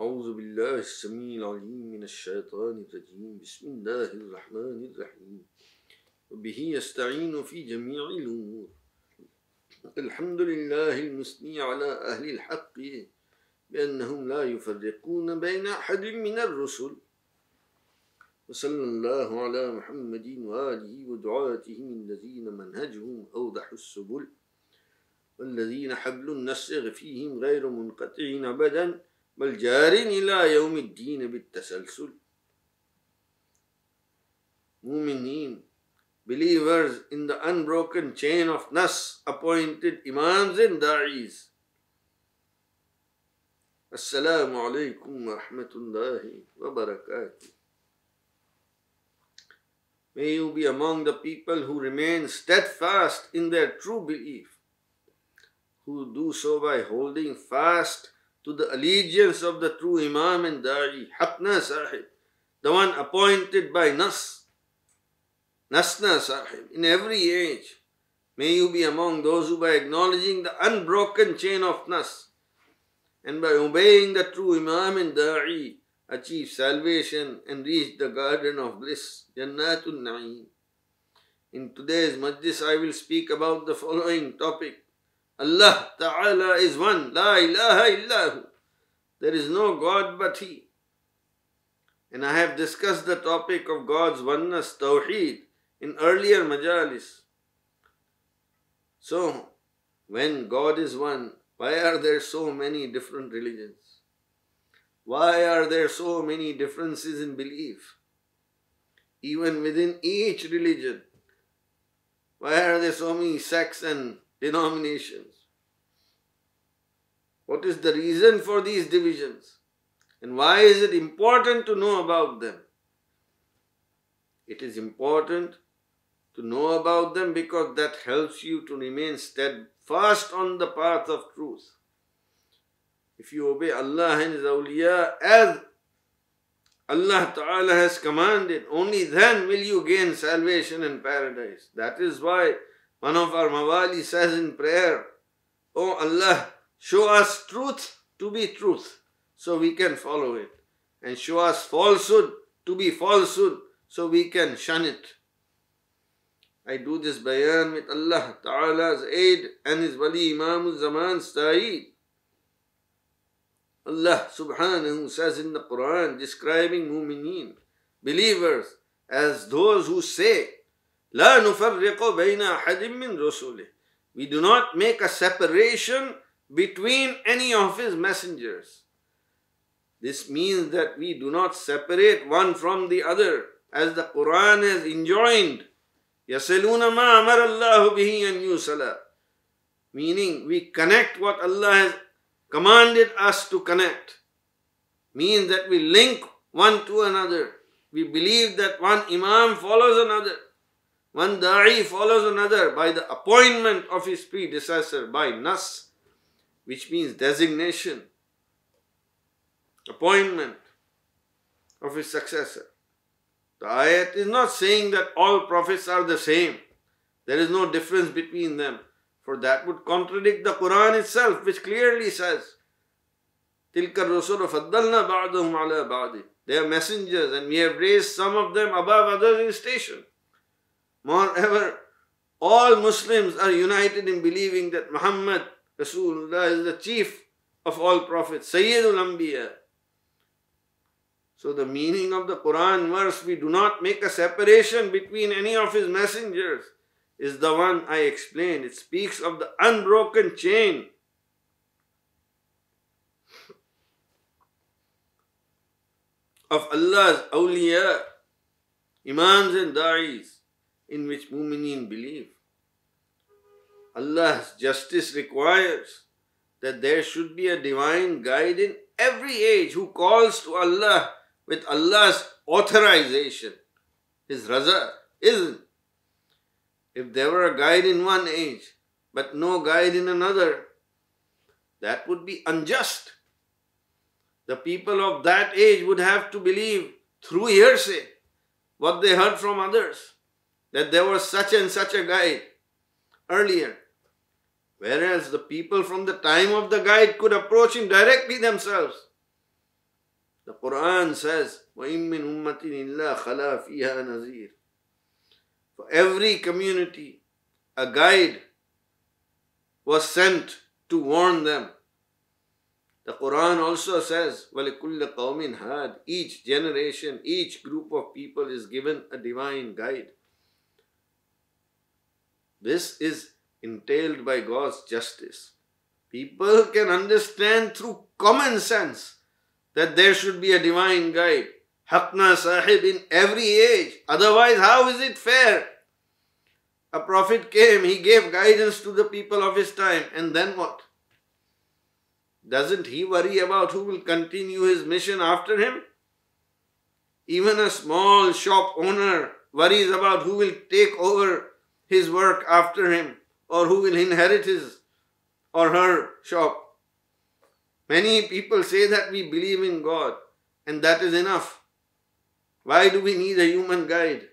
أعوذ بالله السميع العليم من الشيطان الرجيم. بسم الله الرحمن الرحيم. وبه يستعين في جميع الأمور. الحمد لله المثني على أهل الحق بأنهم لا يفرقون بين أحد من الرسل. وصلى الله على محمد وآله ودعاته الذين منهجهم أوضح السبل. والذين حبل النسغ فيهم غير منقطع أبدا. بل جار إلى يوم الدين بالتسلسل Mu'mineen, believers in the unbroken chain of Nas, appointed Imams and Da'is. Assalamu alaikum wa rahmatullahi wa barakatuh. May you be among the people who remain steadfast in their true belief, who do so by holding fast to the allegiance of the true Imam and Da'i, Haqna Sahib, the one appointed by Nas, Nasna Sahib, in every age. May you be among those who, by acknowledging the unbroken chain of Nas and by obeying the true Imam and Da'i, achieve salvation and reach the garden of bliss, Jannatul Na'im. In today's majlis, I will speak about the following topic. Allah Ta'ala is one, La ilaha illahu. There is no God but He. And I have discussed the topic of God's oneness, Tawheed, in earlier majalis. So, when God is one, why are there so many different religions? Why are there so many differences in belief? Even within each religion, why are there so many sects and denominations? What is the reason for these divisions? And why is it important to know about them? It is important to know about them because that helps you to remain steadfast on the path of truth. If you obey Allah and His awliya as Allah Ta'ala has commanded, only then will you gain salvation and paradise. That is why one of our Mawali says in prayer, Oh Allah, show us truth to be truth so we can follow it, and show us falsehood to be falsehood so we can shun it. I do this bayan with Allah Ta'ala's aid and His Wali Imam Zaman's ta'id. Allah subhanahu says in the Quran describing mu'mineen, believers, as those who say, لا نفرق بين أحد من رسله. We do not make a separation between any of his messengers. This means that we do not separate one from the other, as the Quran has enjoined. يَصِلُونَ مَا أَمَرَ اللَّهُ بِهِ أَن يُوصَلَ Meaning, we connect what Allah has commanded us to connect. Means that we link one to another. We believe that one Imam follows another. One Da'i follows another by the appointment of his predecessor, by Nas, which means designation, appointment of his successor. The ayat is not saying that all prophets are the same. There is no difference between them. For that would contradict the Quran itself, which clearly says, تِلْكَ الرُّسُلُ فَضَّلْنَا بَعْضُهُمْ عَلَى بَعْضٍ They are messengers and we have raised some of them above others in station. Moreover, all Muslims are united in believing that Muhammad Rasulullah is the chief of all prophets, Sayyidul Anbiya. So the meaning of the Quran verse, we do not make a separation between any of his messengers, is the one I explained. It speaks of the unbroken chain. Of Allah's awliya, imams and da'is, in which mu'mineen believe. Allah's justice requires that there should be a divine guide in every age who calls to Allah with Allah's authorization, His raza, isn't. If there were a guide in one age, but no guide in another, that would be unjust. The people of that age would have to believe through hearsay what they heard from others, that there was such and such a guide earlier. Whereas the people from the time of the guide could approach him directly themselves. The Quran says, وَإِن مِّنْ أُمَّةٍ إِلَّا خَلَا فِيهَا نَذِيرٌ For every community, a guide was sent to warn them. The Quran also says, وَلِكُلِّ قَوْمٍ had Each generation, each group of people is given a divine guide. This is entailed by God's justice. People can understand through common sense that there should be a divine guide. Haqna Sahib in every age. Otherwise, how is it fair? A prophet came, he gave guidance to the people of his time, and then what? Doesn't he worry about who will continue his mission after him? Even a small shop owner worries about who will take over his work after him or who will inherit his or her shop. Many people say that we believe in God and that is enough. Why do we need a human guide?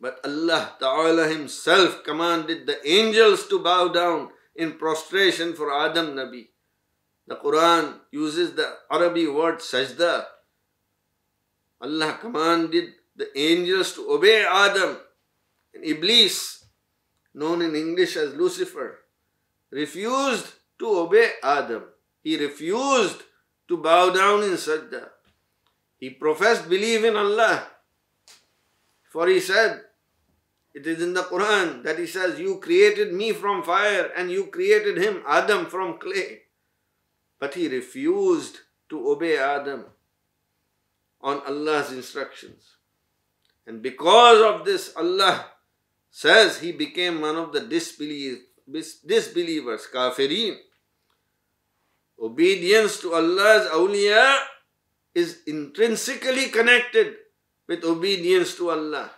But Allah Ta'ala Himself commanded the angels to bow down in prostration for Adam Nabi. The Quran uses the Arabic word sajda. Allah commanded the angels to obey Adam and Iblis, known in English as Lucifer, refused to obey Adam. He refused to bow down in sajda. He professed belief in Allah. For he said, it is in the Quran that he says, You created me from fire and you created him, Adam, from clay. But he refused to obey Adam on Allah's instructions. And because of this, Allah says he became one of the disbelievers, kafirin. Obedience to Allah's awliya is intrinsically connected with obedience to Allah.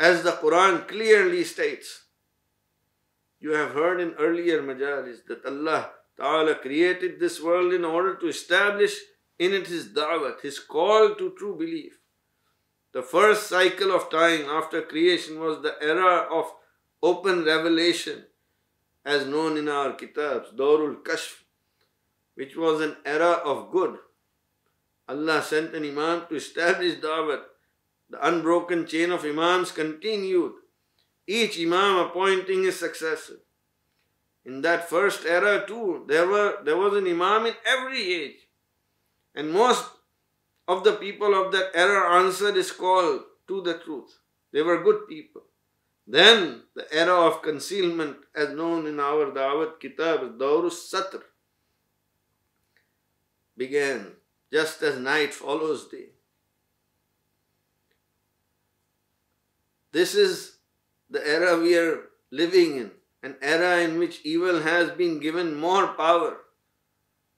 As the Quran clearly states, you have heard in earlier majalis that Allah Ta'ala created this world in order to establish in it His da'wat, His call to true belief. The first cycle of time after creation was the era of open revelation, as known in our kitabs, Dawrul Kashf, which was an era of good. Allah sent an Imam to establish Dawat. The unbroken chain of Imams continued, each Imam appointing his successor. In that first era too, there were there was an Imam in every age. And most of the people of that era answered his call to the truth. They were good people. Then the era of concealment, as known in our Dawat Kitab, Daurus Satr, began just as night follows day. This is the era we are living in, an era in which evil has been given more power.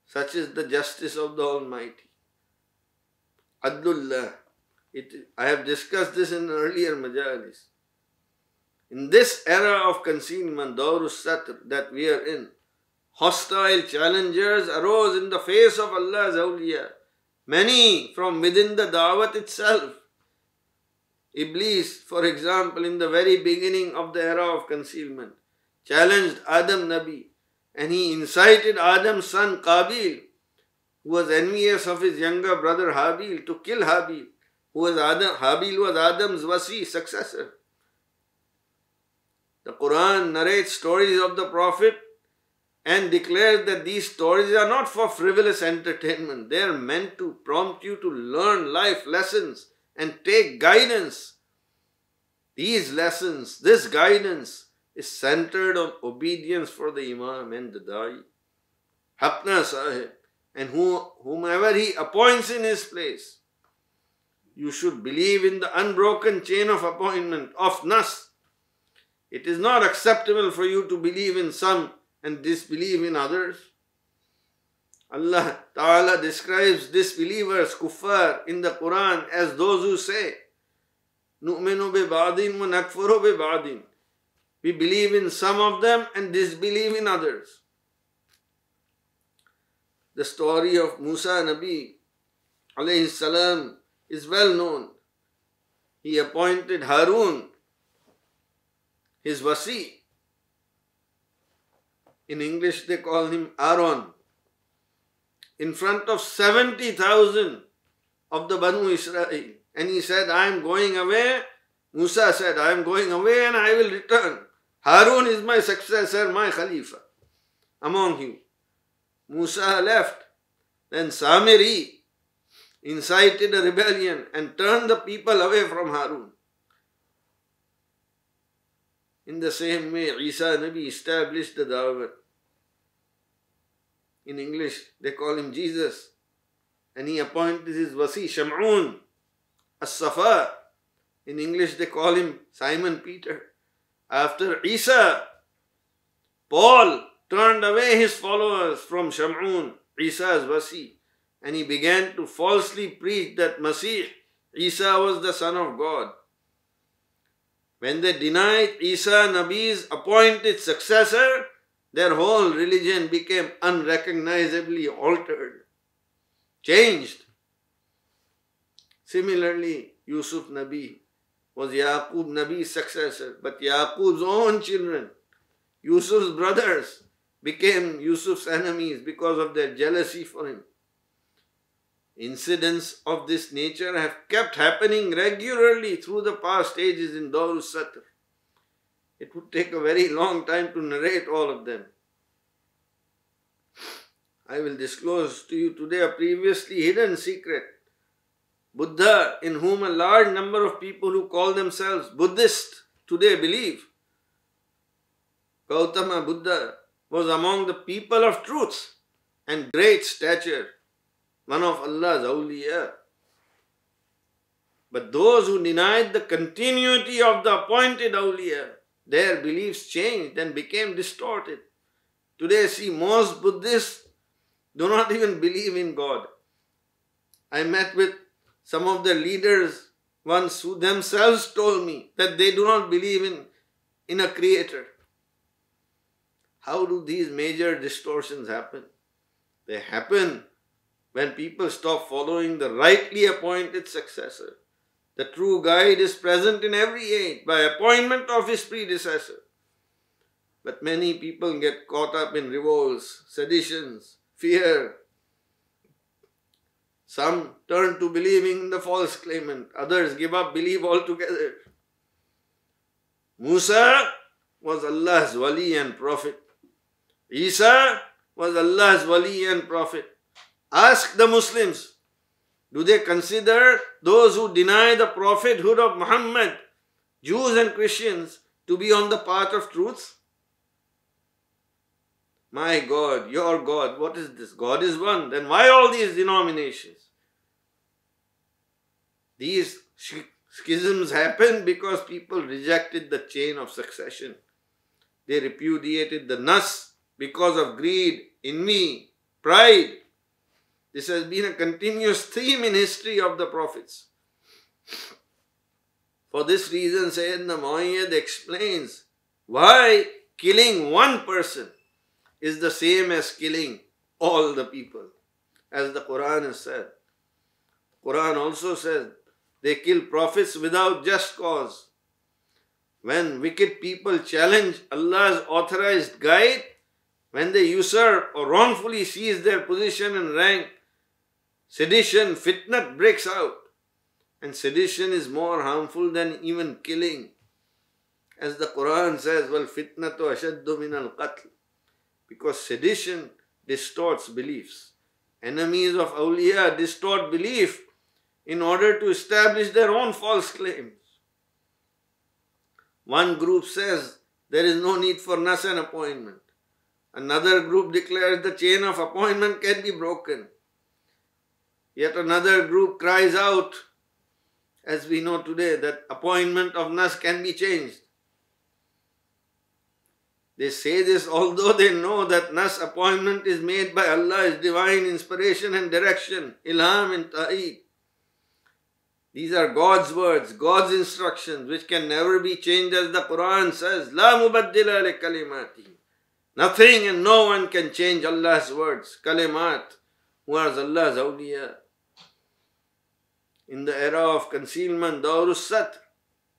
Such is the justice of the Almighty. Adlullah. Uh, it, I have discussed this in earlier majalis. In this era of concealment, Dawrus Satr, that we are in, hostile challengers arose in the face of Allah's awliya. Many from within the Dawat itself. Iblis, for example, in the very beginning of the era of concealment, challenged Adam Nabi and he incited Adam's son Qabil, who was envious of his younger brother Habil, to kill Habil, who was Adam, Habil was Adam's wasi, successor. The Quran narrates stories of the Prophet and declares that these stories are not for frivolous entertainment. They are meant to prompt you to learn life lessons and take guidance. These lessons, this guidance, is centered on obedience for the Imam and the Da'i. Haqna Sahib, and whomever he appoints in his place. You should believe in the unbroken chain of appointment of Nas. It is not acceptable for you to believe in some and disbelieve in others. Allah Ta'ala describes disbelievers, kuffar, in the Quran as those who say, نُؤْمِنُ بِبَعْضٍ وَنَكْفُرُ بِبَعْضٍ We believe in some of them and disbelieve in others. The story of Musa Nabi alayhi salam is well known. He appointed Harun, his wasi, in English, they call him Aaron. in front of 70,000 of the Banu Israel. And he said, I am going away. Musa said, I am going away and I will return. Harun is my successor, my Khalifa among you. Musa left. Then Samiri incited a rebellion and turned the people away from Harun. In the same way, Isa Nabi established the Dawah. In English, they call him Jesus. And he appointed his Wasi Sham'un, As-Safa. In English, they call him Simon Peter. After Isa, Paul turned away his followers from Sham'un, Isa's Wasi, and he began to falsely preach that Masih, Isa was the Son of God. When they denied Isa Nabi's appointed successor, their whole religion became unrecognizably altered, changed. Similarly, Yusuf Nabi was Yaqub Nabi's successor, but Yaqub's own children, Yusuf's brothers, became Yusuf's enemies because of their jealousy for him. Incidents of this nature have kept happening regularly through the past ages in Dawrus Satr. It would take a very long time to narrate all of them. I will disclose to you today a previously hidden secret. Buddha, in whom a large number of people who call themselves Buddhist today believe, Gautama Buddha was among the people of truth and great stature, one of Allah's awliya. But those who denied the continuity of the appointed awliya, their beliefs changed and became distorted. Today, see, most Buddhists do not even believe in God. I met with some of the leaders once who themselves told me that they do not believe in, in a creator. How do these major distortions happen? They happen when people stop following the rightly appointed successor. The true guide is present in every age by appointment of his predecessor. But many people get caught up in revolts, seditions, fear. Some turn to believing in the false claimant, others give up belief altogether. Musa was Allah's wali and prophet. Isa was Allah's wali and prophet. Ask the Muslims, do they consider those who deny the prophethood of Muhammad, Jews and Christians, to be on the path of truth? My God, your God, what is this? God is one. Then why all these denominations? These schisms happened because people rejected the chain of succession. They repudiated the nas because of greed, envy, pride. This has been a continuous theme in history of the prophets. For this reason, Sayyidina Muayyad explains why killing one person is the same as killing all the people, as the Quran has said. Quran also says they kill prophets without just cause. When wicked people challenge Allah's authorized guide, when they usurp or wrongfully seize their position and rank, sedition, fitnat breaks out. And sedition is more harmful than even killing. As the Quran says, well, fitnatu ashaddu min al qatl. Because sedition distorts beliefs. Enemies of awliya distort belief in order to establish their own false claims. One group says there is no need for nas and appointment. Another group declares the chain of appointment can be broken. Yet another group cries out, as we know today, that appointment of Nas can be changed. They say this although they know that Nas appointment is made by Allah's divine inspiration and direction, ilham and ta'id. These are God's words, God's instructions, which can never be changed as the Quran says, La mubaddila li kalimati. Nothing and no one can change Allah's words, kalimat, are Allah's awliya. In the era of concealment, Dawrus Satr,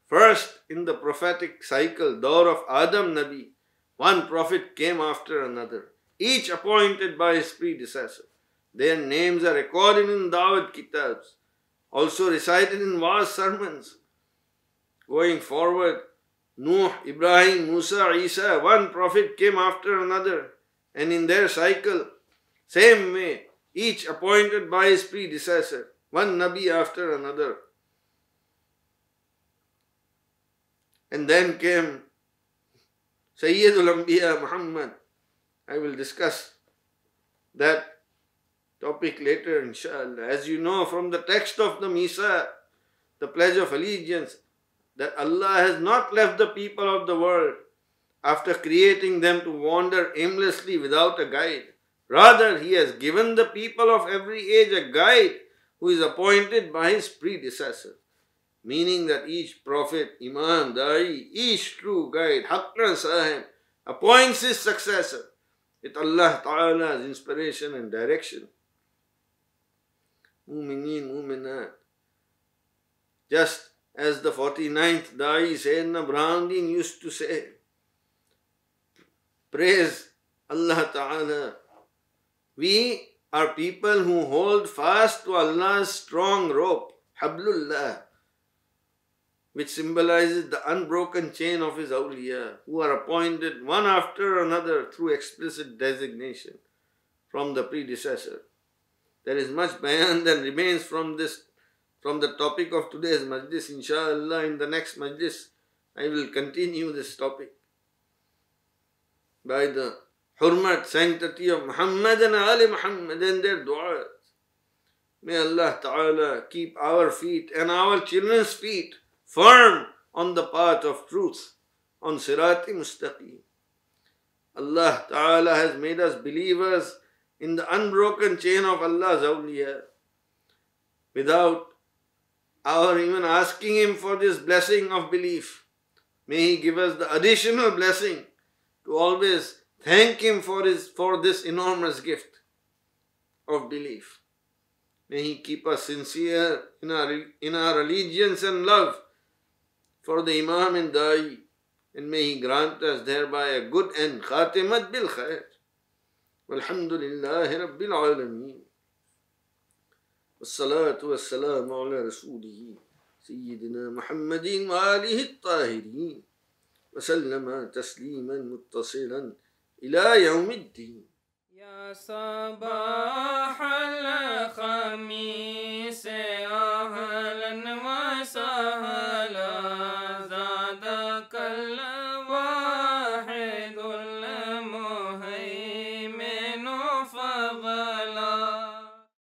first in the prophetic cycle, Dawr of Adam Nabi, one prophet came after another, each appointed by his predecessor. Their names are recorded in Dawat Kitabs, also recited in Waz sermons. Going forward, Nuh, Ibrahim, Musa, Isa, one prophet came after another, and in their cycle, same way, each appointed by his predecessor, one Nabi after another. And then came Sayyidul Anbiya Muhammad. I will discuss that topic later, inshallah. As you know from the text of the Misaq, the Pledge of Allegiance, that Allah has not left the people of the world after creating them to wander aimlessly without a guide. Rather, He has given the people of every age a guide who is appointed by His predecessor. Meaning that each prophet, Imam, Da'i, each true guide, Haqna Sahib, appoints his successor with Allah Ta'ala's inspiration and direction. Mu'mineen, Mu'minat. Just as the 49th Da'i Sayyidina Burhanuddin used to say, Praise Allah Ta'ala. We are people who hold fast to Allah's strong rope, Hablullah, which symbolizes the unbroken chain of His awliya, who are appointed one after another through explicit designation from the predecessor. There is much bayan that remains from this from the topic of today's majlis. Inshallah, in the next majlis, I will continue this topic by the hurmat, sanctity of Muhammad and Ali Muhammad and their du'as. May Allah Ta'ala keep our feet and our children's feet firm on the path of truth, on Sirati Mustaqim. Allah Ta'ala has made us believers in the unbroken chain of Allah's awliya without our even asking Him for this blessing of belief. May He give us the additional blessing to always thank Him for, his, for this enormous gift of belief. May He keep us sincere in our, in our allegiance and love for the Imam and Da'i, and may He grant us thereby a good end. Khatimat bil khair. والحمد لله رب العالمين والصلاة والسلام على رسوله سيدنا محمد وآله الطاهرين. وسلم تسليما متصلا إلى يوم الدين. يا صباح الخميس أهلا وسهلا.